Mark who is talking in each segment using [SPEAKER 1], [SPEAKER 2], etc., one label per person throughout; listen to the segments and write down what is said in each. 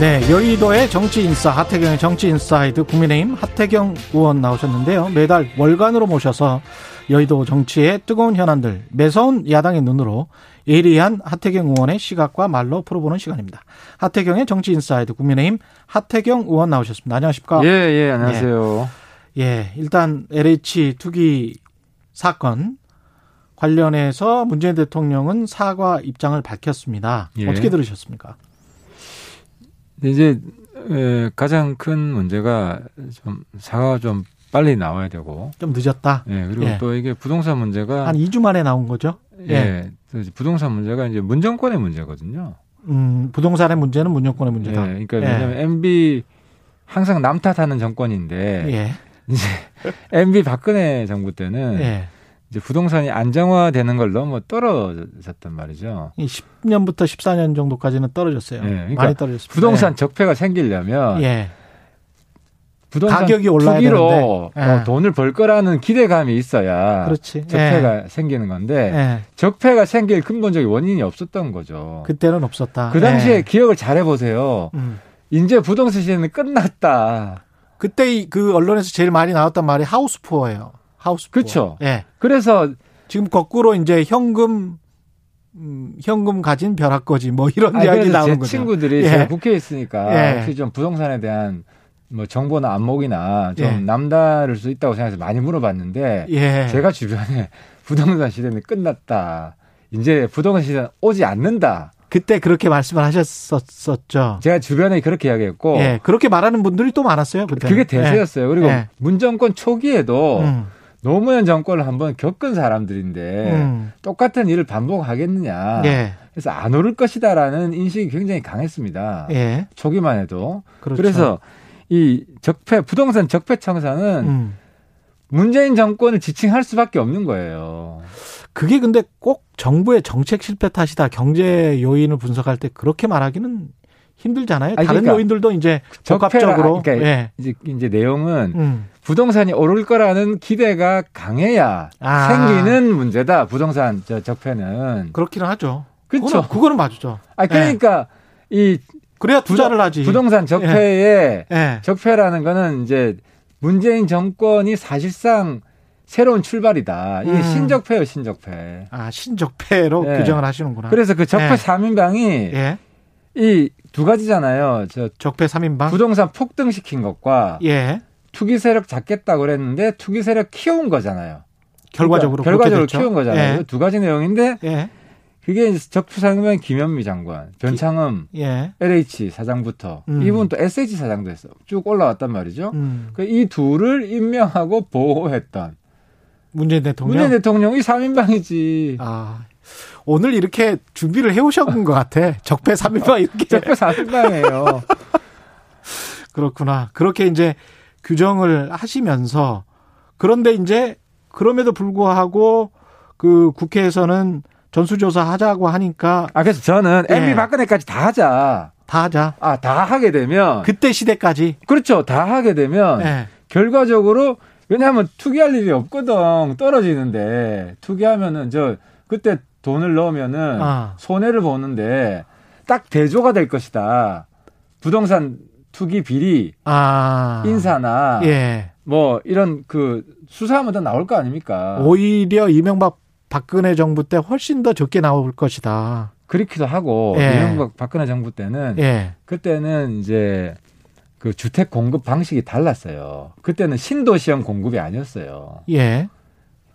[SPEAKER 1] 네, 여의도의 정치 인싸 하태경의 정치 인사이드 국민의힘 하태경 의원 나오셨는데요. 매달 월간으로 모셔서 여의도 정치의 뜨거운 현안들 매서운 야당의 눈으로 예리한 하태경 의원의 시각과 말로 풀어보는 시간입니다. 하태경의 정치 인사이드 국민의힘 하태경 의원 나오셨습니다. 안녕하십니까?
[SPEAKER 2] 예, 예, 안녕하세요.
[SPEAKER 1] 예, 예 일단 LH 투기 사건 관련해서 문재인 대통령은 사과 입장을 밝혔습니다.
[SPEAKER 2] 예.
[SPEAKER 1] 어떻게 들으셨습니까?
[SPEAKER 2] 이제 가장 큰 문제가 좀 사과가 좀 빨리 나와야 되고
[SPEAKER 1] 좀 늦었다.
[SPEAKER 2] 예, 그리고
[SPEAKER 1] 예.
[SPEAKER 2] 또 이게 부동산 문제가
[SPEAKER 1] 한 2주 만에 나온 거죠?
[SPEAKER 2] 예, 예. 부동산 문제가 이제 문정권의 문제거든요.
[SPEAKER 1] 음, 부동산의 문제는 문정권의
[SPEAKER 2] 예,
[SPEAKER 1] 문제다.
[SPEAKER 2] 그러니까 왜냐하면 MB 항상 남 탓하는 정권인데
[SPEAKER 1] 예.
[SPEAKER 2] 이제 MB 박근혜 정부 때는
[SPEAKER 1] 예.
[SPEAKER 2] 이제 부동산이 안정화되는 걸 너무 떨어졌단 말이죠.
[SPEAKER 1] 이 10년부터 14년 정도까지는 떨어졌어요.
[SPEAKER 2] 예, 그러니까
[SPEAKER 1] 많이 떨어졌습니다.
[SPEAKER 2] 부동산 적폐가 생기려면
[SPEAKER 1] 예.
[SPEAKER 2] 부동산
[SPEAKER 1] 가격이 올라야
[SPEAKER 2] 투기로
[SPEAKER 1] 되는데. 예.
[SPEAKER 2] 어, 돈을 벌 거라는 기대감이 있어야
[SPEAKER 1] 그렇지.
[SPEAKER 2] 적폐가 생기는 건데
[SPEAKER 1] 예.
[SPEAKER 2] 적폐가 생길 근본적인 원인이 없었던 거죠. 그,
[SPEAKER 1] 그때는 없었다.
[SPEAKER 2] 당시에
[SPEAKER 1] 예.
[SPEAKER 2] 기억을 잘 해 보세요.
[SPEAKER 1] 음.
[SPEAKER 2] 이제 부동산 시대는 끝났다.
[SPEAKER 1] 그때 이- 그 언론에서 제일 많이 나왔던 말이 하우스푸어예요. 하우스푸어.
[SPEAKER 2] 그쵸.
[SPEAKER 1] 예.
[SPEAKER 2] 그래서
[SPEAKER 1] 지금 거꾸로 이제 현금 음, 현금 가진 벼락거지 뭐 이런
[SPEAKER 2] 아니,
[SPEAKER 1] 이야기 나오는
[SPEAKER 2] 제
[SPEAKER 1] 거죠.
[SPEAKER 2] 친구들이
[SPEAKER 1] 예.
[SPEAKER 2] 제가 국회에 있으니까
[SPEAKER 1] 예.
[SPEAKER 2] 혹시 좀 부동산에 대한 뭐 정보나 안목이나 좀
[SPEAKER 1] 예.
[SPEAKER 2] 남다를 수 있다고 생각해서 많이 물어봤는데
[SPEAKER 1] 예.
[SPEAKER 2] 제가 주변에 부동산 시대는 끝났다. 이제 부동산 시대는 오지 않는다.
[SPEAKER 1] 그때 그렇게 말씀을 하셨었죠.
[SPEAKER 2] 제가 주변에 그렇게 이야기했고
[SPEAKER 1] 예. 그렇게 말하는 분들이 또 많았어요. 그때.
[SPEAKER 2] 그게 대세였어요. 그리고
[SPEAKER 1] 예.
[SPEAKER 2] 문정권 초기에도
[SPEAKER 1] 음.
[SPEAKER 2] 노무현 정권을 한번 겪은 사람들인데
[SPEAKER 1] 음.
[SPEAKER 2] 똑같은 일을 반복하겠느냐.
[SPEAKER 1] 예.
[SPEAKER 2] 그래서 안 오를 것이다라는 인식이 굉장히 강했습니다.
[SPEAKER 1] 예.
[SPEAKER 2] 초기만 해도.
[SPEAKER 1] 그렇죠.
[SPEAKER 2] 그래서이 적폐 부동산 적폐 청산은
[SPEAKER 1] 음.
[SPEAKER 2] 문재인 정권을 지칭할 수밖에 없는 거예요.
[SPEAKER 1] 그게 근데 꼭 정부의 정책 실패 탓이다. 경제 요인을 분석할 때 그렇게 말하기는 힘들잖아요.
[SPEAKER 2] 아니,
[SPEAKER 1] 다른
[SPEAKER 2] 그러니까
[SPEAKER 1] 요인들도 이제 복합적으로
[SPEAKER 2] 그러니까
[SPEAKER 1] 예.
[SPEAKER 2] 이제 이제 내용은
[SPEAKER 1] 음.
[SPEAKER 2] 부동산이 오를 거라는 기대가 강해야
[SPEAKER 1] 아.
[SPEAKER 2] 생기는 문제다. 부동산 저 적폐는.
[SPEAKER 1] 그렇기는 하죠.
[SPEAKER 2] 그쵸.
[SPEAKER 1] 그거는, 그거는 맞죠.
[SPEAKER 2] 아 그러니까 이
[SPEAKER 1] 그래야 투자를 하지.
[SPEAKER 2] 부동산 적폐의
[SPEAKER 1] 예.
[SPEAKER 2] 적폐라는 거는 이제 문재인 정권이 사실상 새로운 출발이다. 이게
[SPEAKER 1] 음.
[SPEAKER 2] 신적폐예요, 신적폐.
[SPEAKER 1] 아 신적폐로
[SPEAKER 2] 예.
[SPEAKER 1] 규정을 하시는구나.
[SPEAKER 2] 그래서 그 적폐
[SPEAKER 1] 예.
[SPEAKER 2] 삼인방이
[SPEAKER 1] 예.
[SPEAKER 2] 이 두 가지잖아요. 저
[SPEAKER 1] 적폐 3인방.
[SPEAKER 2] 부동산 폭등시킨 것과
[SPEAKER 1] 예.
[SPEAKER 2] 투기 세력 잡겠다고 그랬는데 투기 세력 키운 거잖아요.
[SPEAKER 1] 결과적으로
[SPEAKER 2] 그러니까 결과적으로. 키운 거잖아요.
[SPEAKER 1] 예.
[SPEAKER 2] 두 가지 내용인데
[SPEAKER 1] 예.
[SPEAKER 2] 그게 적폐상면 김현미 장관, 변창흠
[SPEAKER 1] 예.
[SPEAKER 2] LH 사장부터
[SPEAKER 1] 음.
[SPEAKER 2] 이분 또 SH 사장도 했어. 쭉 올라왔단 말이죠.
[SPEAKER 1] 음.
[SPEAKER 2] 그이 둘을 임명하고 보호했던
[SPEAKER 1] 문재인 대통령.
[SPEAKER 2] 문재인 대통령이 3인방이지.
[SPEAKER 1] 아. 오늘 이렇게 준비를 해 오셨던 것 같아. 적폐 3인방 이렇게.
[SPEAKER 2] 적폐 3인방이에요.
[SPEAKER 1] 그렇구나. 그렇게 이제 규정을 하시면서 그런데 이제 그럼에도 불구하고 그 국회에서는 전수조사 하자고 하니까
[SPEAKER 2] 아, 그래서 저는
[SPEAKER 1] 예.
[SPEAKER 2] MB 박근혜까지 다 하자.
[SPEAKER 1] 다 하자.
[SPEAKER 2] 아, 다 하게 되면.
[SPEAKER 1] 그때 시대까지.
[SPEAKER 2] 그렇죠. 다 하게 되면.
[SPEAKER 1] 예.
[SPEAKER 2] 결과적으로 왜냐하면 투기할 일이 없거든. 떨어지는데. 투기하면은 저, 그때 돈을 넣으면은
[SPEAKER 1] 아.
[SPEAKER 2] 손해를 보는데 딱 대조가 될 것이다. 부동산 투기 비리,
[SPEAKER 1] 아.
[SPEAKER 2] 인사나
[SPEAKER 1] 예.
[SPEAKER 2] 뭐 이런 그 수사하면 더 나올 거 아닙니까?
[SPEAKER 1] 오히려 이명박 박근혜 정부 때 훨씬 더 적게 나올 것이다.
[SPEAKER 2] 그렇기도 하고
[SPEAKER 1] 예.
[SPEAKER 2] 이명박 박근혜 정부 때는
[SPEAKER 1] 예.
[SPEAKER 2] 그때는 이제 그 주택 공급 방식이 달랐어요. 그때는 신도시형 공급이 아니었어요.
[SPEAKER 1] 예.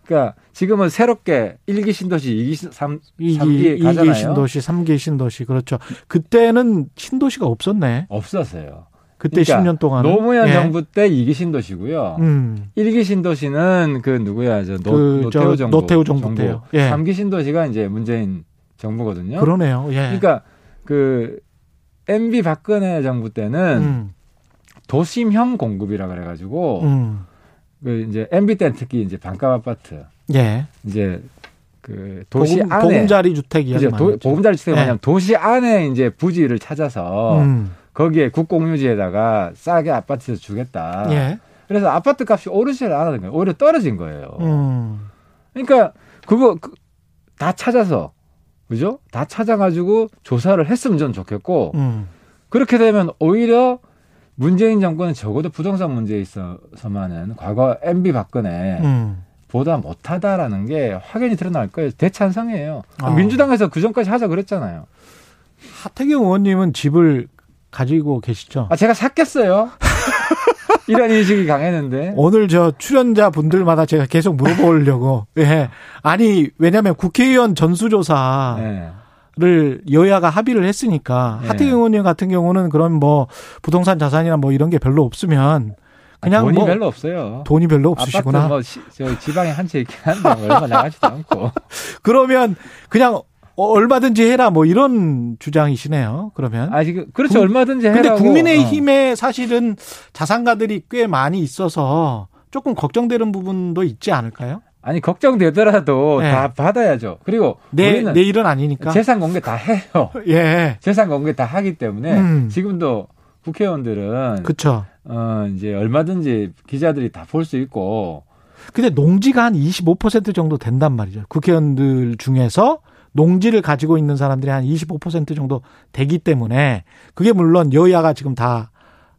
[SPEAKER 2] 그러니까 지금은 새롭게 1기 신도시, 2기 신, 3,
[SPEAKER 1] 2기,
[SPEAKER 2] 3기 가잖아요.
[SPEAKER 1] 2기 신도시, 3기 신도시. 그렇죠. 그때는 신도시가 없었네.
[SPEAKER 2] 없었어요.
[SPEAKER 1] 그때
[SPEAKER 2] 그러니까
[SPEAKER 1] 10년 동안.
[SPEAKER 2] 노무현
[SPEAKER 1] 예.
[SPEAKER 2] 정부 때 2기 신도시고요.
[SPEAKER 1] 음.
[SPEAKER 2] 1기 신도시는 그 누구야? 저 노,
[SPEAKER 1] 그
[SPEAKER 2] 노태우
[SPEAKER 1] 저
[SPEAKER 2] 정부.
[SPEAKER 1] 노태우 정부 때요. 예.
[SPEAKER 2] 3기 신도시가 이제 문재인 정부거든요.
[SPEAKER 1] 그러네요. 예.
[SPEAKER 2] 그러니까 그 MB 박근혜 정부 때는
[SPEAKER 1] 음.
[SPEAKER 2] 도심형 공급이라 그래 가지고
[SPEAKER 1] 음.
[SPEAKER 2] 그 이제 MB 때는 특히 이제 반값 아파트
[SPEAKER 1] 예.
[SPEAKER 2] 이제 그 도시
[SPEAKER 1] 보금,
[SPEAKER 2] 안에
[SPEAKER 1] 보금자리 주택 이야기
[SPEAKER 2] 도. 보금자리 주택이
[SPEAKER 1] 네.
[SPEAKER 2] 뭐냐면 도시 안에 이제 부지를 찾아서
[SPEAKER 1] 음.
[SPEAKER 2] 거기에 국공유지에다가 싸게 아파트에서 주겠다.
[SPEAKER 1] 예.
[SPEAKER 2] 그래서 아파트 값이 오르지를 않았는 거예요. 오히려 떨어진 거예요.
[SPEAKER 1] 음.
[SPEAKER 2] 그러니까 그거 그- 다 찾아서 그죠? 다 찾아가지고 조사를 했으면 전 좋겠고
[SPEAKER 1] 음.
[SPEAKER 2] 그렇게 되면 오히려 문재인 정권은 적어도 부동산 문제에 있어서만은 과거 MB 박근혜
[SPEAKER 1] 음.
[SPEAKER 2] 보다 못하다라는 게 확연히 드러날 거예요. 대찬성이에요.
[SPEAKER 1] 아.
[SPEAKER 2] 민주당에서 그 전까지 하자 그랬잖아요.
[SPEAKER 1] 하태경 의원님은 집을 가지고 계시죠?
[SPEAKER 2] 아 제가 샀겠어요. 이런 인식이 강했는데.
[SPEAKER 1] 오늘 저 출연자 분들마다 제가 계속 물어보려고. 예. 아니, 왜냐면 국회의원 전수조사 를
[SPEAKER 2] 네.
[SPEAKER 1] 여야가 합의를 했으니까
[SPEAKER 2] 네.
[SPEAKER 1] 하태경 의원님 같은 경우는 그런 뭐 부동산 자산이나 뭐 이런 게 별로 없으면 그냥
[SPEAKER 2] 돈이
[SPEAKER 1] 뭐
[SPEAKER 2] 별로 없어요.
[SPEAKER 1] 돈이 별로 없으시구나.
[SPEAKER 2] 뭐 시, 저 지방에 한 채 있긴 한데 뭐 얼마 나가지도 않고.
[SPEAKER 1] 그러면 그냥 어, 얼마든지 해라 뭐 이런 주장이시네요. 그러면.
[SPEAKER 2] 아 지금 그렇죠
[SPEAKER 1] 국-
[SPEAKER 2] 얼마든지
[SPEAKER 1] 근데
[SPEAKER 2] 해라고. 어.
[SPEAKER 1] 국민의힘에 사실은 자산가들이 꽤 많이 있어서 조금 걱정되는 부분도 있지 않을까요?
[SPEAKER 2] 아니 걱정되더라도
[SPEAKER 1] 네.
[SPEAKER 2] 다 받아야죠. 그리고
[SPEAKER 1] 내,
[SPEAKER 2] 우리는
[SPEAKER 1] 내일은 아니니까.
[SPEAKER 2] 재산 공개 다 해요.
[SPEAKER 1] 예.
[SPEAKER 2] 재산 공개 다 하기 때문에
[SPEAKER 1] 음.
[SPEAKER 2] 지금도 국회의원들은
[SPEAKER 1] 그쵸.
[SPEAKER 2] 어 이제 얼마든지 기자들이 다 볼 수 있고
[SPEAKER 1] 근데 농지가 한 25% 정도 된단 말이죠. 국회의원들 중에서 농지를 가지고 있는 사람들이 한 25% 정도 되기 때문에 그게 물론 여야가 지금 다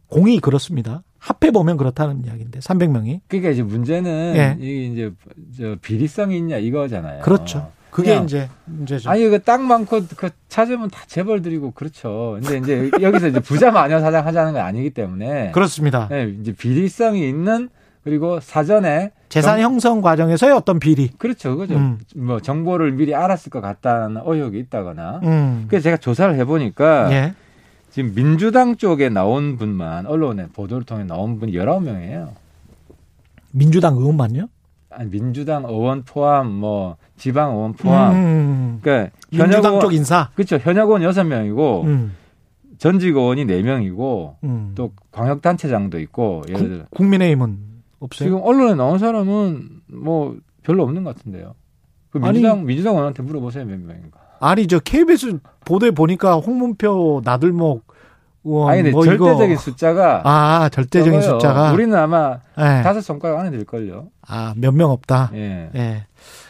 [SPEAKER 1] 공이 그렇습니다. 합해 보면 그렇다는 이야기인데 300명이.
[SPEAKER 2] 그러니까 이제 문제는
[SPEAKER 1] 예.
[SPEAKER 2] 이게 이제 저 비리성이 있냐 이거잖아요.
[SPEAKER 1] 그렇죠. 그게 이제 문제죠.
[SPEAKER 2] 아니 그 땅 많고 그 찾으면 다 재벌 드리고 그렇죠. 근데 이제 여기서 이제 부자 마녀 사장 하자는 건 아니기 때문에
[SPEAKER 1] 그렇습니다.
[SPEAKER 2] 네, 이제 비리성이 있는 그리고 사전에
[SPEAKER 1] 재산
[SPEAKER 2] 정-
[SPEAKER 1] 형성 과정에서의 어떤 비리.
[SPEAKER 2] 그렇죠, 그죠.
[SPEAKER 1] 음.
[SPEAKER 2] 뭐 정보를 미리 알았을 것 같다는 의혹이 있다거나.
[SPEAKER 1] 음.
[SPEAKER 2] 그래서 제가 조사를 해 보니까
[SPEAKER 1] 예.
[SPEAKER 2] 지금 민주당 쪽에 나온 분만 언론에 보도를 통해 나온 분이 19명이에요.
[SPEAKER 1] 민주당 의원만요?
[SPEAKER 2] 아니, 민주당 의원 포함, 뭐 지방 의원 포함.
[SPEAKER 1] 음.
[SPEAKER 2] 그러니까
[SPEAKER 1] 민주당 쪽 인사.
[SPEAKER 2] 그렇죠. 현역 의원 6명이고
[SPEAKER 1] 음.
[SPEAKER 2] 전직 의원이 4명이고
[SPEAKER 1] 음.
[SPEAKER 2] 또 광역 단체장도 있고 예를 들어
[SPEAKER 1] 국, 국민의힘은 없어요?
[SPEAKER 2] 지금 언론에 나온 사람은 뭐 별로 없는 것 같은데요. 그
[SPEAKER 1] 아니-
[SPEAKER 2] 민주당 민주당 의원한테 물어보세요 몇 명인가.
[SPEAKER 1] 아니 저 KBS 보도에 보니까 홍문표 나들목 의원
[SPEAKER 2] 아니 근데
[SPEAKER 1] 뭐
[SPEAKER 2] 절대적인
[SPEAKER 1] 이거
[SPEAKER 2] 숫자가
[SPEAKER 1] 아 절대적인
[SPEAKER 2] 적어요.
[SPEAKER 1] 숫자가
[SPEAKER 2] 우리는 아마
[SPEAKER 1] 예.
[SPEAKER 2] 다섯 손가락 안에 들 걸요.
[SPEAKER 1] 아 몇 명 없다.
[SPEAKER 2] 예.
[SPEAKER 1] 예.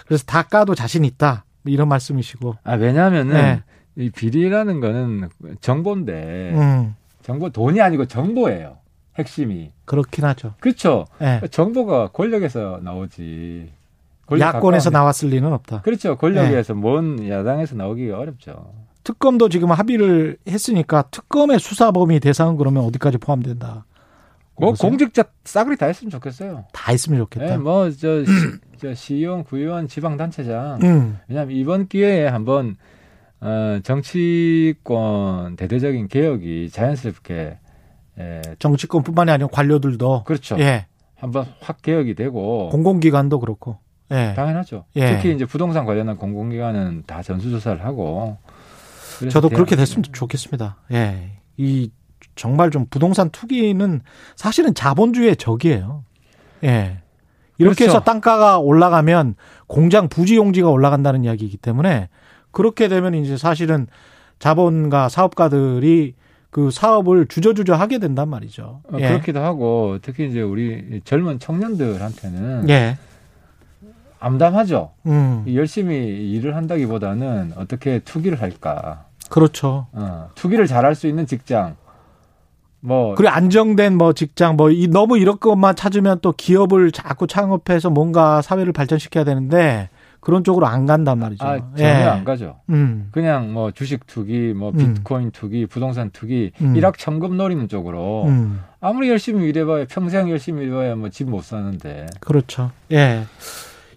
[SPEAKER 1] 그래서 다 까도 자신 있다. 뭐 이런 말씀이시고.
[SPEAKER 2] 아 왜냐하면은
[SPEAKER 1] 네.
[SPEAKER 2] 이 비리라는 거는 정보인데
[SPEAKER 1] 음.
[SPEAKER 2] 정보 돈이 아니고 정보예요. 핵심이
[SPEAKER 1] 그렇긴 하죠.
[SPEAKER 2] 그렇죠.
[SPEAKER 1] 예.
[SPEAKER 2] 정보가 권력에서 나오지.
[SPEAKER 1] 야권에서 나왔을 리는 없다.
[SPEAKER 2] 그렇죠. 권력에서 먼 야당에서 나오기가 어렵죠.
[SPEAKER 1] 특검도 지금 합의를 했으니까 특검의 수사 범위 대상은 그러면 어디까지 포함된다.
[SPEAKER 2] 뭐
[SPEAKER 1] 보세요.
[SPEAKER 2] 공직자 싸그리 다 했으면 좋겠어요.
[SPEAKER 1] 다 했으면 좋겠다.
[SPEAKER 2] 예, 뭐저 저 시의원, 구의원, 지방단체장.
[SPEAKER 1] 음.
[SPEAKER 2] 왜냐하면 이번 기회에 한번 어, 정치권 대대적인 개혁이 자연스럽게 예,
[SPEAKER 1] 정치권뿐만이 아니라 관료들도
[SPEAKER 2] 그렇죠.
[SPEAKER 1] 예.
[SPEAKER 2] 한번 확 개혁이 되고
[SPEAKER 1] 공공기관도 그렇고. 예.
[SPEAKER 2] 당연하죠.
[SPEAKER 1] 예.
[SPEAKER 2] 특히 이제 부동산 관련한 공공기관은 다 전수조사를 하고.
[SPEAKER 1] 저도 그렇게 됐으면 좋겠습니다. 예. 이 정말 좀 부동산 투기는 사실은 자본주의의 적이에요. 예. 이렇게
[SPEAKER 2] 그렇죠.
[SPEAKER 1] 해서 땅가가 올라가면 공장 부지 용지가 올라간다는 이야기이기 때문에 그렇게 되면 이제 사실은 자본가 사업가들이 그 사업을 주저주저 하게 된단 말이죠.
[SPEAKER 2] 어,
[SPEAKER 1] 예.
[SPEAKER 2] 그렇기도 하고 특히 이제 우리 젊은 청년들한테는
[SPEAKER 1] 예.
[SPEAKER 2] 암담하죠.
[SPEAKER 1] 음.
[SPEAKER 2] 열심히 일을 한다기보다는 어떻게 투기를 할까.
[SPEAKER 1] 그렇죠.
[SPEAKER 2] 어, 투기를 잘할 수 있는 직장. 뭐
[SPEAKER 1] 그리고 안정된 뭐 직장 뭐 이 너무 이런 것만 찾으면 또 기업을 자꾸 창업해서 뭔가 사회를 발전시켜야 되는데 그런 쪽으로 안 간단 말이죠.
[SPEAKER 2] 아, 전혀
[SPEAKER 1] 예.
[SPEAKER 2] 안 가죠.
[SPEAKER 1] 음.
[SPEAKER 2] 그냥 뭐 주식 투기, 뭐
[SPEAKER 1] 음.
[SPEAKER 2] 비트코인 투기, 부동산 투기,
[SPEAKER 1] 음.
[SPEAKER 2] 일확천금 노리는 쪽으로
[SPEAKER 1] 음.
[SPEAKER 2] 아무리 열심히 일해봐야 평생 열심히 일해봐야 뭐 집 못 사는데
[SPEAKER 1] 그렇죠. 예.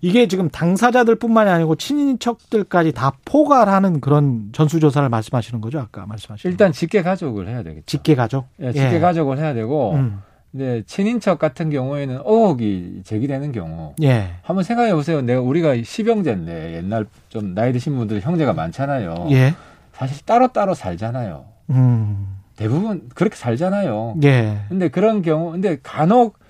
[SPEAKER 1] 이게 지금 당사자들뿐만이 아니고 친인척들까지 다 포괄하는 그런 전수조사를 말씀하시는 거죠? 아까 말씀하신
[SPEAKER 2] 일단 직계 가족을 해야 되겠죠.
[SPEAKER 1] 직계 가족.
[SPEAKER 2] 예, 직계 가족을 해야 되고
[SPEAKER 1] 음.
[SPEAKER 2] 근데 친인척 같은 경우에는 의혹이 제기되는 경우
[SPEAKER 1] 예.
[SPEAKER 2] 한번 생각해 보세요. 내가 우리가 시병제인데 옛날 좀 나이 드신 분들 형제가 많잖아요.
[SPEAKER 1] 예.
[SPEAKER 2] 사실 따로 따로 살잖아요.
[SPEAKER 1] 음.
[SPEAKER 2] 대부분 그렇게 살잖아요.
[SPEAKER 1] 예.
[SPEAKER 2] 근데 그런 경우 근데 간혹 이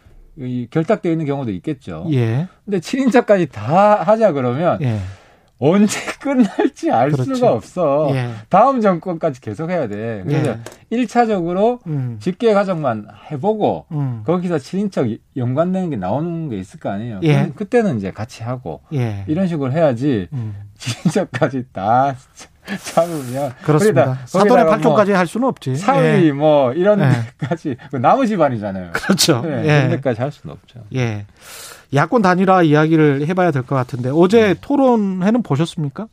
[SPEAKER 2] 결탁되어 있는 경우도 있겠죠.
[SPEAKER 1] 예.
[SPEAKER 2] 근데 7인자까지 다 하자 그러면
[SPEAKER 1] 예.
[SPEAKER 2] 언제 끝날지 알
[SPEAKER 1] 그렇지.
[SPEAKER 2] 수가 없어.
[SPEAKER 1] 예.
[SPEAKER 2] 다음 정권까지 계속 해야 돼. 그래서
[SPEAKER 1] 예.
[SPEAKER 2] 일 1차적으로
[SPEAKER 1] 음.
[SPEAKER 2] 직계 가정만 해보고
[SPEAKER 1] 음.
[SPEAKER 2] 거기서 7인척 연관되는 게 나오는 게 있을 거 아니에요.
[SPEAKER 1] 예.
[SPEAKER 2] 그때는 이제 같이 하고
[SPEAKER 1] 예.
[SPEAKER 2] 이런 식으로 해야지
[SPEAKER 1] 음.
[SPEAKER 2] 7인척까지 다 참으면
[SPEAKER 1] 그렇습니다.
[SPEAKER 2] 거기다-
[SPEAKER 1] 사돈의
[SPEAKER 2] 거기다가
[SPEAKER 1] 팔촌까지 할 수는 없지.
[SPEAKER 2] 뭐 사위
[SPEAKER 1] 예.
[SPEAKER 2] 뭐 이런
[SPEAKER 1] 예.
[SPEAKER 2] 데까지 그 나무 집안이잖아요.
[SPEAKER 1] 그렇죠.
[SPEAKER 2] 네,
[SPEAKER 1] 예.
[SPEAKER 2] 그런 데까지 할 수는 없죠.
[SPEAKER 1] 예. 야권 단일화 이야기를 해봐야 될 것 같은데 어제 토론회는 보셨습니까?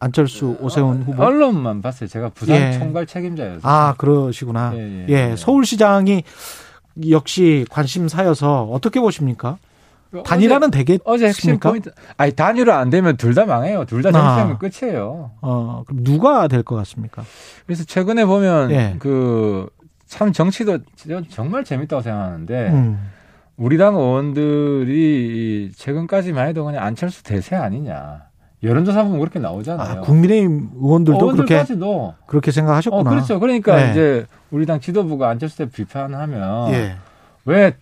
[SPEAKER 1] 안철수, 오세훈 후보.
[SPEAKER 2] 언론만 봤어요. 제가 부산
[SPEAKER 1] 예.
[SPEAKER 2] 총괄 책임자여서.
[SPEAKER 1] 아 그러시구나.
[SPEAKER 2] 예,
[SPEAKER 1] 예,
[SPEAKER 2] 예, 예.
[SPEAKER 1] 서울시장이 역시 관심사여서 어떻게 보십니까? 단일화는 되겠습니까?
[SPEAKER 2] 어제 핵심 포인트. 아니 단일화 안 되면 둘 다 망해요. 둘다
[SPEAKER 1] 아.
[SPEAKER 2] 정치하면 끝이에요.
[SPEAKER 1] 어, 그럼 누가 될 것 같습니까?
[SPEAKER 2] 그래서 최근에 보면
[SPEAKER 1] 예.
[SPEAKER 2] 그참 정치도 정말 재밌다고 생각하는데
[SPEAKER 1] 음.
[SPEAKER 2] 우리 당 의원들이 이 최근까지만 해도 그냥 안철수 대세 아니냐. 여론조사 보면 그렇게 나오잖아요.
[SPEAKER 1] 아, 국민의힘 의원들도 그렇게
[SPEAKER 2] 의원들까지도.
[SPEAKER 1] 그렇게 생각하셨구나.
[SPEAKER 2] 어, 그렇죠. 그러니까
[SPEAKER 1] 네.
[SPEAKER 2] 이제 우리 당 지도부가 안철수 대 비판하면
[SPEAKER 1] 예.
[SPEAKER 2] 왜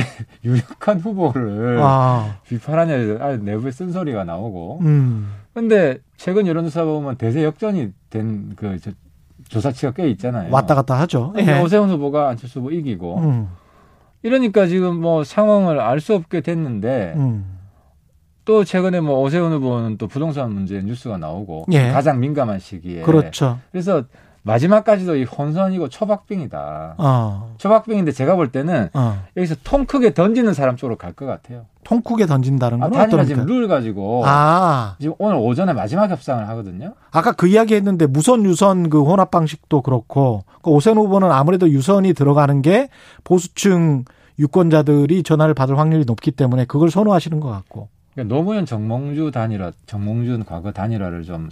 [SPEAKER 2] 유력한 후보를
[SPEAKER 1] 아,
[SPEAKER 2] 비판하냐 아, 내부에 쓴소리가 나오고.
[SPEAKER 1] 음.
[SPEAKER 2] 근데 최근 여론조사 보면 대세 역전이 된 그 조사치가 꽤 있잖아요.
[SPEAKER 1] 왔다 갔다 하죠.
[SPEAKER 2] 근데
[SPEAKER 1] 예.
[SPEAKER 2] 오세훈 후보가 안철수 후보 이기고
[SPEAKER 1] 음.
[SPEAKER 2] 이러니까 지금 뭐 상황을 알 수 없게 됐는데
[SPEAKER 1] 음.
[SPEAKER 2] 또 최근에 뭐 오세훈 후보는 또 부동산 문제 뉴스가 나오고
[SPEAKER 1] 예.
[SPEAKER 2] 가장 민감한 시기에
[SPEAKER 1] 그렇죠.
[SPEAKER 2] 그래서 마지막까지도 이 혼선이고 초박빙이다.
[SPEAKER 1] 어.
[SPEAKER 2] 초박빙인데 제가 볼 때는
[SPEAKER 1] 어.
[SPEAKER 2] 여기서 통 크게 던지는 사람 쪽으로 갈 것 같아요.
[SPEAKER 1] 통 크게 던진다는
[SPEAKER 2] 아,
[SPEAKER 1] 건
[SPEAKER 2] 단일화
[SPEAKER 1] 어떤
[SPEAKER 2] 지금 룰 가지고
[SPEAKER 1] 아,
[SPEAKER 2] 지금 오늘 오전에 마지막 협상을 하거든요.
[SPEAKER 1] 아까 그 이야기 했는데 무선 유선 그 혼합 방식도 그렇고 그 오세훈 후보는 아무래도 유선이 들어가는 게 보수층 유권자들이 전화를 받을 확률이 높기 때문에 그걸 선호하시는 것 같고.
[SPEAKER 2] 그러니까 노무현 정몽주 단일화, 정몽준 과거 단일화를 좀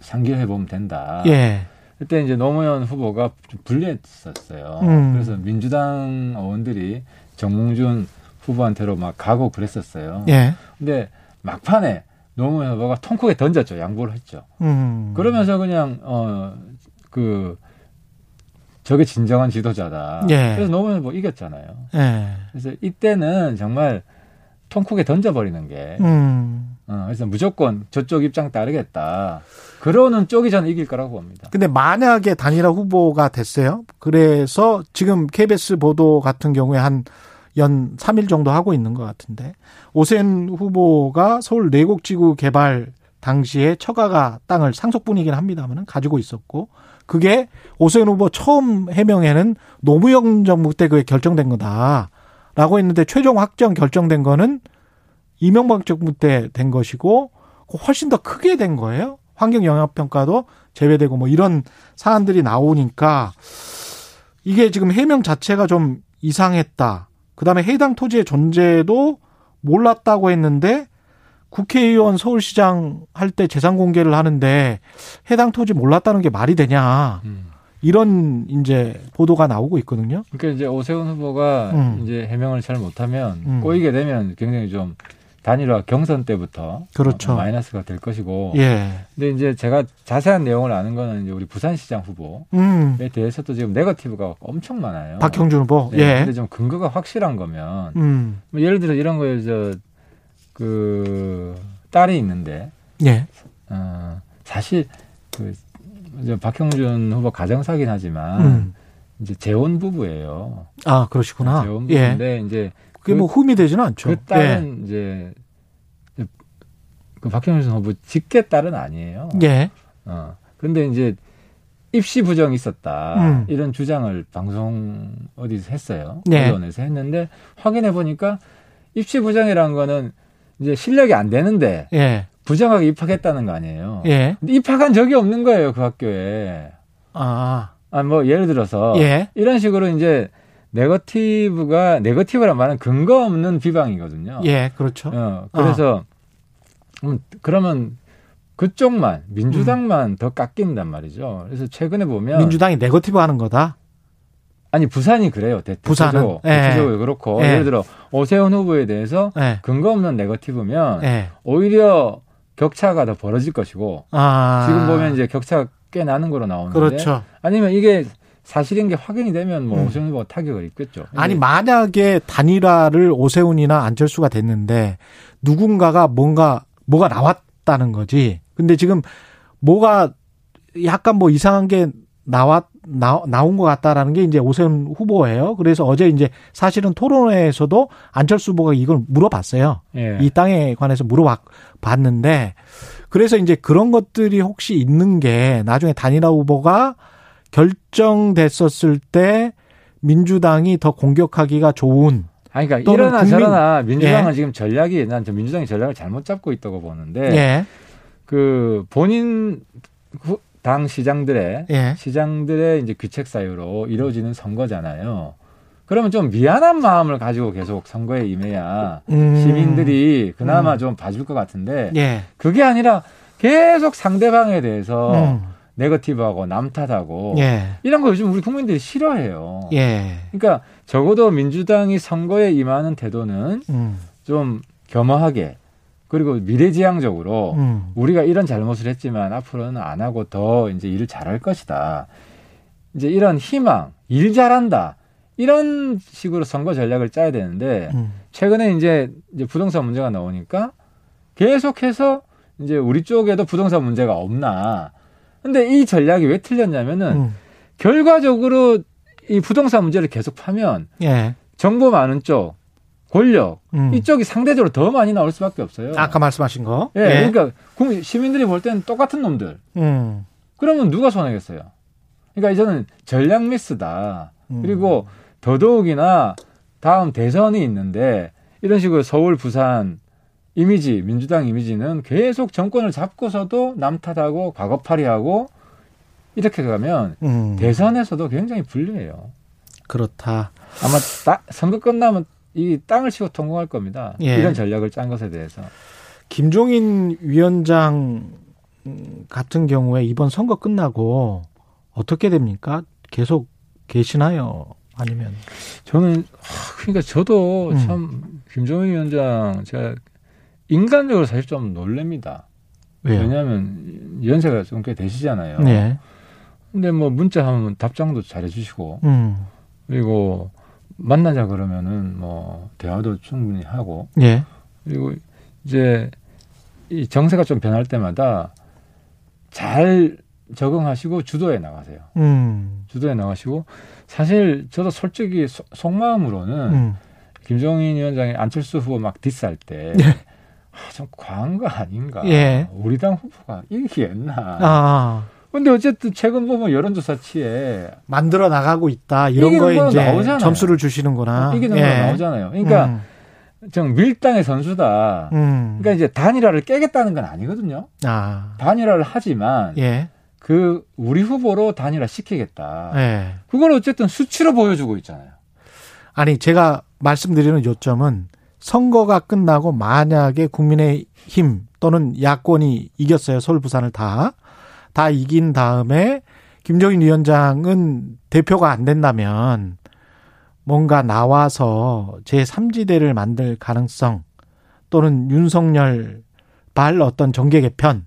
[SPEAKER 2] 상기해 보면 된다.
[SPEAKER 1] 예.
[SPEAKER 2] 그때 이제 노무현 후보가 좀 불리했었어요.
[SPEAKER 1] 음.
[SPEAKER 2] 그래서 민주당 의원들이 정몽준 후보한테로 막 가고 그랬었어요.
[SPEAKER 1] 예.
[SPEAKER 2] 근데 막판에 노무현 후보가 통 크게 던졌죠. 양보를 했죠.
[SPEAKER 1] 음.
[SPEAKER 2] 그러면서 그냥 어 그 저게 진정한 지도자다.
[SPEAKER 1] 예.
[SPEAKER 2] 그래서 노무현 후보 이겼잖아요.
[SPEAKER 1] 예.
[SPEAKER 2] 그래서 이때는 정말 통 크게 던져버리는 게
[SPEAKER 1] 음.
[SPEAKER 2] 어, 그래서 무조건 저쪽 입장 따르겠다. 그러는 쪽이 저는 이길 거라고 봅니다.
[SPEAKER 1] 근데 만약에 단일화 후보가 됐어요. 그래서 지금 KBS 보도 같은 경우에 한 연 3일 정도 하고 있는 것 같은데 오세훈 후보가 서울 내곡지구 개발 당시에 처가가 땅을 상속분이긴 합니다만은 가지고 있었고 그게 오세훈 후보 처음 해명에는 노무현 정부 때 그게 결정된 거다 라고 했는데 최종 확정 결정된 거는 이명박 정부 때 된 것이고 훨씬 더 크게 된 거예요. 환경 영향 평가도 제외되고 뭐 이런 사안들이 나오니까 이게 지금 해명 자체가 좀 이상했다. 그다음에 해당 토지의 존재도 몰랐다고 했는데 국회의원 서울시장 할 때 재산 공개를 하는데 해당 토지 몰랐다는 게 말이 되냐. 이런 이제 보도가 나오고 있거든요.
[SPEAKER 2] 그러니까 이제 오세훈 후보가
[SPEAKER 1] 음.
[SPEAKER 2] 이제 해명을 잘 못하면
[SPEAKER 1] 음.
[SPEAKER 2] 꼬이게 되면 굉장히 좀 단일화 경선 때부터
[SPEAKER 1] 그렇죠.
[SPEAKER 2] 어, 마이너스가 될 것이고.
[SPEAKER 1] 예.
[SPEAKER 2] 근데 이제 제가 자세한 내용을 아는 거는 이제 우리 부산시장 후보에
[SPEAKER 1] 음.
[SPEAKER 2] 대해서도 지금 네거티브가 엄청 많아요.
[SPEAKER 1] 박형준 후보.
[SPEAKER 2] 네,
[SPEAKER 1] 예.
[SPEAKER 2] 근데 좀 근거가 확실한 거면
[SPEAKER 1] 음.
[SPEAKER 2] 뭐 예를 들어 이런 거에 저그 딸이 있는데
[SPEAKER 1] 예.
[SPEAKER 2] 어, 사실 그 이제 박형준 후보 가정사긴 하지만
[SPEAKER 1] 음.
[SPEAKER 2] 이제 재혼 부부예요.
[SPEAKER 1] 아, 그러시구나.
[SPEAKER 2] 재혼
[SPEAKER 1] 예.
[SPEAKER 2] 부부인데 이제
[SPEAKER 1] 그게 뭐 흠이 되지는 않죠.
[SPEAKER 2] 그 딸은 이제 그 박형준 후보 직계 딸은 아니에요.
[SPEAKER 1] 예. 예.
[SPEAKER 2] 어. 근데 이제 입시 부정이 있었다.
[SPEAKER 1] 음.
[SPEAKER 2] 이런 주장을 방송 어디서 했어요.
[SPEAKER 1] 네.
[SPEAKER 2] 언론에서 했는데 확인해 보니까 입시 부정이라는 거는 이제 실력이 안 되는데
[SPEAKER 1] 예.
[SPEAKER 2] 부정하게 입학했다는 거 아니에요.
[SPEAKER 1] 예.
[SPEAKER 2] 근데 입학한 적이 없는 거예요, 그 학교에.
[SPEAKER 1] 아.
[SPEAKER 2] 아, 뭐 예를 들어서
[SPEAKER 1] 예.
[SPEAKER 2] 이런 식으로 이제 네거티브가 네거티브란 말은 근거 없는 비방이거든요.
[SPEAKER 1] 예, 그렇죠.
[SPEAKER 2] 어, 그래서 음, 그러면 그쪽만 민주당만 더 깎인단 말이죠. 그래서 최근에 보면
[SPEAKER 1] 민주당이 네거티브 하는 거다.
[SPEAKER 2] 아니 부산이 그래요. 대,
[SPEAKER 1] 부산은?
[SPEAKER 2] 대체적으로,
[SPEAKER 1] 예.
[SPEAKER 2] 대체적으로 그렇고
[SPEAKER 1] 예.
[SPEAKER 2] 예를 들어 오세훈 후보에 대해서
[SPEAKER 1] 예.
[SPEAKER 2] 근거 없는 네거티브면
[SPEAKER 1] 예.
[SPEAKER 2] 오히려 격차가 더 벌어질 것이고
[SPEAKER 1] 아.
[SPEAKER 2] 지금 보면 이제 격차가 꽤 나는 거로 나오는데
[SPEAKER 1] 그렇죠.
[SPEAKER 2] 아니면 이게 사실인 게 확인이 되면 뭐
[SPEAKER 1] 음.
[SPEAKER 2] 오세훈 후보가 타격을 입겠죠.
[SPEAKER 1] 아니 만약에 단일화를 오세훈이나 안철수가 됐는데 누군가가 뭔가 뭐가 나왔다는 거지. 근데 지금 뭐가 약간 뭐 이상한 게 나왔 나, 나온 것 같다라는 게 이제 오세훈 후보예요. 그래서 어제 이제 사실은 토론회에서도 안철수 후보가 이걸 물어봤어요.
[SPEAKER 2] 예.
[SPEAKER 1] 이 땅에 관해서 물어봤는데 그래서 이제 그런 것들이 혹시 있는 게 나중에 단일화 후보가 결정됐었을 때 민주당이 더 공격하기가 좋은
[SPEAKER 2] 아니 그러니까 이러나
[SPEAKER 1] 국민-
[SPEAKER 2] 저러나 민주당은
[SPEAKER 1] 예.
[SPEAKER 2] 지금 전략이 난저 민주당이 전략을 잘못 잡고 있다고 보는데
[SPEAKER 1] 예.
[SPEAKER 2] 그 본인 후- 당 시장들의
[SPEAKER 1] 예.
[SPEAKER 2] 시장들의 이제 귀책 사유로 이루어지는 선거잖아요. 그러면 좀 미안한 마음을 가지고 계속 선거에 임해야
[SPEAKER 1] 음.
[SPEAKER 2] 시민들이 그나마
[SPEAKER 1] 음.
[SPEAKER 2] 좀 봐줄 것 같은데
[SPEAKER 1] 예.
[SPEAKER 2] 그게 아니라 계속 상대방에 대해서
[SPEAKER 1] 음.
[SPEAKER 2] 네거티브하고 남탓하고
[SPEAKER 1] 예.
[SPEAKER 2] 이런 거 요즘 우리 국민들이 싫어해요.
[SPEAKER 1] 예.
[SPEAKER 2] 그러니까 적어도 민주당이 선거에 임하는 태도는
[SPEAKER 1] 음.
[SPEAKER 2] 좀 겸허하게 그리고 미래지향적으로
[SPEAKER 1] 음.
[SPEAKER 2] 우리가 이런 잘못을 했지만 앞으로는 안 하고 더 이제 일을 잘할 것이다. 이제 이런 희망, 일 잘한다. 이런 식으로 선거 전략을 짜야 되는데
[SPEAKER 1] 음.
[SPEAKER 2] 최근에 이제 이제 부동산 문제가 나오니까 계속해서 이제 우리 쪽에도 부동산 문제가 없나. 근데 이 전략이 왜 틀렸냐면은
[SPEAKER 1] 음.
[SPEAKER 2] 결과적으로 이 부동산 문제를 계속 파면
[SPEAKER 1] 예.
[SPEAKER 2] 정보 많은 쪽, 권력
[SPEAKER 1] 음.
[SPEAKER 2] 이쪽이 상대적으로 더 많이 나올 수밖에 없어요.
[SPEAKER 1] 아까 말씀하신 거.
[SPEAKER 2] 예, 그러니까 국민- 시민들이 볼 때는 똑같은 놈들.
[SPEAKER 1] 음.
[SPEAKER 2] 그러면 누가 손해겠어요? 그러니까 이제는 전략 미스다.
[SPEAKER 1] 음.
[SPEAKER 2] 그리고 더더욱이나 다음 대선이 있는데 이런 식으로 서울, 부산 이미지, 민주당 이미지는 계속 정권을 잡고서도 남탓하고 과거팔이하고 이렇게 가면
[SPEAKER 1] 음.
[SPEAKER 2] 대선에서도 굉장히 불리해요.
[SPEAKER 1] 그렇다.
[SPEAKER 2] 아마 따- 선거 끝나면 이 땅을 치고 통과할 겁니다.
[SPEAKER 1] 예.
[SPEAKER 2] 이런 전략을 짠 것에 대해서.
[SPEAKER 1] 김종인 위원장 음, 같은 경우에 이번 선거 끝나고 어떻게 됩니까? 계속 계시나요? 아니면
[SPEAKER 2] 저는 아, 그러니까 저도
[SPEAKER 1] 음.
[SPEAKER 2] 참 김종인 위원장 제가 인간적으로 사실 좀 놀랍니다.
[SPEAKER 1] 왜요?
[SPEAKER 2] 왜냐하면 연세가 좀 꽤 되시잖아요.
[SPEAKER 1] 네.
[SPEAKER 2] 근데 뭐 문자 하면 답장도 잘해주시고
[SPEAKER 1] 음.
[SPEAKER 2] 그리고 만나자 그러면은 뭐 대화도 충분히 하고
[SPEAKER 1] 예.
[SPEAKER 2] 그리고 이제 이 정세가 좀 변할 때마다 잘 적응하시고 주도에 나가세요.
[SPEAKER 1] 음.
[SPEAKER 2] 주도에 나가시고 사실 저도 솔직히 소- 속마음으로는
[SPEAKER 1] 음.
[SPEAKER 2] 김종인 위원장이 안철수 후보 막 디스할 때
[SPEAKER 1] 예.
[SPEAKER 2] 아, 좀 과한 거 아닌가.
[SPEAKER 1] 예.
[SPEAKER 2] 우리 당 후보가 이기겠나.
[SPEAKER 1] 아.
[SPEAKER 2] 근데 어쨌든 최근 보면 여론조사치에
[SPEAKER 1] 만들어 나가고 있다. 이런 거에
[SPEAKER 2] 건
[SPEAKER 1] 이제
[SPEAKER 2] 나오잖아요.
[SPEAKER 1] 점수를 주시는구나.
[SPEAKER 2] 이기는
[SPEAKER 1] 예.
[SPEAKER 2] 거 나오잖아요. 그러니까
[SPEAKER 1] 음.
[SPEAKER 2] 좀 밀당의 선수다.
[SPEAKER 1] 음.
[SPEAKER 2] 그러니까 이제 단일화를 깨겠다는 건 아니거든요.
[SPEAKER 1] 아.
[SPEAKER 2] 단일화를 하지만
[SPEAKER 1] 예.
[SPEAKER 2] 그 우리 후보로 단일화 시키겠다.
[SPEAKER 1] 예.
[SPEAKER 2] 그걸 어쨌든 수치로 보여주고 있잖아요.
[SPEAKER 1] 아니 제가 말씀드리는 요점은 선거가 끝나고 만약에 국민의힘 또는 야권이 이겼어요 서울 부산을 다 다 이긴 다음에 김종인 위원장은 대표가 안 된다면 뭔가 나와서 제 3지대를 만들 가능성 또는 윤석열 발 어떤 정계 개편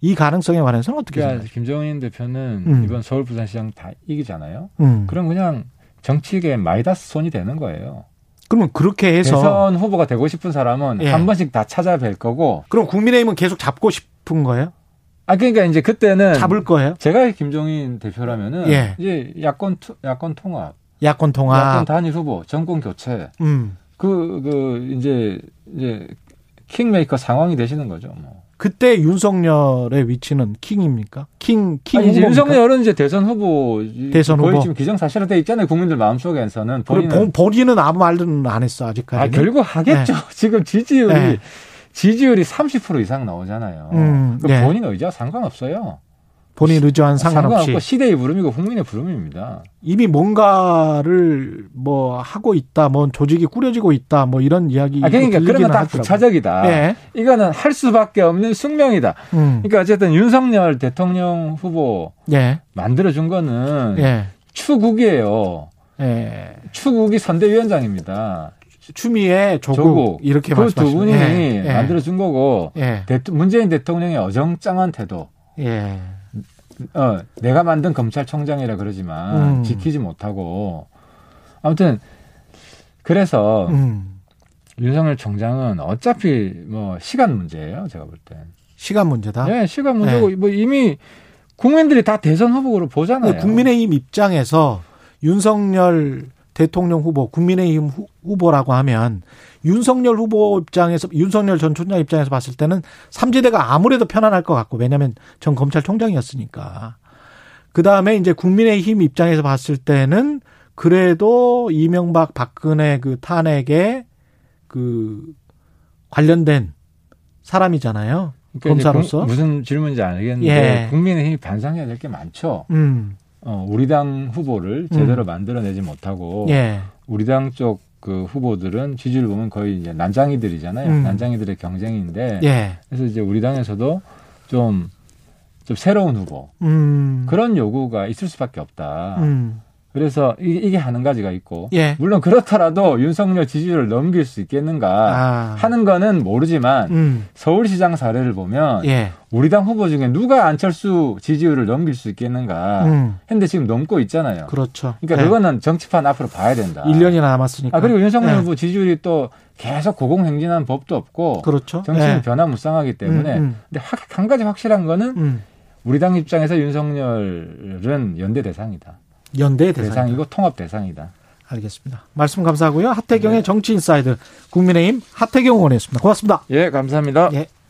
[SPEAKER 1] 이 가능성에 관해서는 어떻게
[SPEAKER 2] 그러니까
[SPEAKER 1] 생각하세요?
[SPEAKER 2] 김종인 대표는
[SPEAKER 1] 음.
[SPEAKER 2] 이번 서울 부산시장 다 이기잖아요.
[SPEAKER 1] 음.
[SPEAKER 2] 그럼 그냥 정치계 마이다스 손이 되는 거예요.
[SPEAKER 1] 그러면 그렇게 해서
[SPEAKER 2] 대선 후보가 되고 싶은 사람은
[SPEAKER 1] 예.
[SPEAKER 2] 한 번씩 다 찾아뵐 거고.
[SPEAKER 1] 그럼 국민의힘은 계속 잡고 싶은 거예요?
[SPEAKER 2] 아 그러니까 이제 그때는
[SPEAKER 1] 잡을 거예요?
[SPEAKER 2] 제가 김종인 대표라면은
[SPEAKER 1] 예.
[SPEAKER 2] 이제 야권 투- 야권 통합,
[SPEAKER 1] 야권 통합.
[SPEAKER 2] 야권 단일 후보, 정권 교체
[SPEAKER 1] 음.
[SPEAKER 2] 그그 이제 이제 킹메이커 상황이 되시는 거죠. 뭐.
[SPEAKER 1] 그때 윤석열의 위치는 킹입니까? 킹, 킹
[SPEAKER 2] 아니, 이제? 윤석열은 이제 대선 후보
[SPEAKER 1] 대선
[SPEAKER 2] 거의
[SPEAKER 1] 후보?
[SPEAKER 2] 지금 기정사실화돼 있잖아요. 국민들 마음속에서는 본인은
[SPEAKER 1] 본- 본인은 아무 말은 안 했어 아직까지.
[SPEAKER 2] 아, 결국 하겠죠. 지금 지지율이
[SPEAKER 1] 네.
[SPEAKER 2] 지지율이 30% 이상 나오잖아요.
[SPEAKER 1] 음,
[SPEAKER 2] 그
[SPEAKER 1] 네.
[SPEAKER 2] 본인 의지와 상관없어요.
[SPEAKER 1] 본인 의지와는 상관없이
[SPEAKER 2] 상관없고 시대의 부름이고 국민의 부름입니다.
[SPEAKER 1] 이미 뭔가를 뭐 하고 있다, 뭐 조직이 꾸려지고 있다, 뭐 이런 이야기.
[SPEAKER 2] 아, 그러니까 건 다. 부차적이다.
[SPEAKER 1] 예.
[SPEAKER 2] 이거는 할 수밖에 없는 숙명이다.
[SPEAKER 1] 음.
[SPEAKER 2] 그러니까 어쨌든 윤석열 대통령 후보
[SPEAKER 1] 예.
[SPEAKER 2] 만들어준 거는
[SPEAKER 1] 예.
[SPEAKER 2] 추국이에요.
[SPEAKER 1] 예.
[SPEAKER 2] 추국이 선대위원장입니다.
[SPEAKER 1] 추미애 조국,
[SPEAKER 2] 조국.
[SPEAKER 1] 이렇게
[SPEAKER 2] 그 두 분이
[SPEAKER 1] 예. 예.
[SPEAKER 2] 만들어준 거고
[SPEAKER 1] 예.
[SPEAKER 2] 대토- 문재인 대통령의 어정쩡한 태도
[SPEAKER 1] 예.
[SPEAKER 2] 어, 내가 만든 검찰총장이라 그러지만
[SPEAKER 1] 음.
[SPEAKER 2] 지키지 못하고 아무튼 그래서
[SPEAKER 1] 음.
[SPEAKER 2] 윤석열 총장은 어차피 뭐 시간 문제예요. 제가 볼 땐.
[SPEAKER 1] 시간 문제다.
[SPEAKER 2] 네, 시간 문제고 뭐 이미 국민들이 다 대선 후보로 보잖아요.
[SPEAKER 1] 국민의힘 입장에서 윤석열 대통령 후보, 국민의힘 후- 후보라고 하면 윤석열 후보 입장에서 윤석열 전 총장 입장에서 봤을 때는 삼지대가 아무래도 편안할 것 같고 왜냐하면 전 검찰총장이었으니까 그 다음에 이제 국민의힘 입장에서 봤을 때는 그래도 이명박 박근혜 그 탄핵에 그 관련된 사람이잖아요.
[SPEAKER 2] 그러니까
[SPEAKER 1] 검사로서.
[SPEAKER 2] 국- 무슨 질문인지 알겠는데
[SPEAKER 1] 예.
[SPEAKER 2] 국민의힘이 반성해야 될 게 많죠.
[SPEAKER 1] 음,
[SPEAKER 2] 어, 우리 당 후보를 제대로 만들어내지 못하고
[SPEAKER 1] 예,
[SPEAKER 2] 우리 당 쪽 그 후보들은 지지율 보면 거의 이제 난장이들이잖아요.
[SPEAKER 1] 음.
[SPEAKER 2] 난장이들의 경쟁인데
[SPEAKER 1] 예,
[SPEAKER 2] 그래서 이제 우리 당에서도 좀, 좀 새로운 후보
[SPEAKER 1] 음,
[SPEAKER 2] 그런 요구가 있을 수밖에 없다.
[SPEAKER 1] 음,
[SPEAKER 2] 그래서 이, 이게 한 가지가 있고
[SPEAKER 1] 예.
[SPEAKER 2] 물론 그렇더라도 윤석열 지지율을 넘길 수 있겠는가
[SPEAKER 1] 아.
[SPEAKER 2] 하는 거는 모르지만
[SPEAKER 1] 음,
[SPEAKER 2] 서울시장 사례를 보면
[SPEAKER 1] 예,
[SPEAKER 2] 우리 당 후보 중에 누가 안철수 지지율을 넘길 수 있겠는가
[SPEAKER 1] 음,
[SPEAKER 2] 했는데 지금 넘고 있잖아요.
[SPEAKER 1] 그렇죠.
[SPEAKER 2] 그러니까
[SPEAKER 1] 예.
[SPEAKER 2] 그거는 정치판 앞으로 봐야 된다.
[SPEAKER 1] 1년이나 남았으니까.
[SPEAKER 2] 아 그리고 윤석열
[SPEAKER 1] 예.
[SPEAKER 2] 후보 지지율이 또 계속 고공행진하는 법도 없고
[SPEAKER 1] 그렇죠.
[SPEAKER 2] 정치는
[SPEAKER 1] 예.
[SPEAKER 2] 변화무쌍하기 때문에
[SPEAKER 1] 음, 음.
[SPEAKER 2] 근데 하- 한 가지 확실한 거는
[SPEAKER 1] 음,
[SPEAKER 2] 우리 당 입장에서 윤석열은 연대 대상이다.
[SPEAKER 1] 연대 대상.
[SPEAKER 2] 대상이고 통합 대상이다.
[SPEAKER 1] 알겠습니다. 말씀 감사하고요. 하태경의
[SPEAKER 2] 네.
[SPEAKER 1] 정치 인사이드 국민의힘 하태경 의원이었습니다. 고맙습니다.
[SPEAKER 2] 예, 감사합니다.
[SPEAKER 1] 예.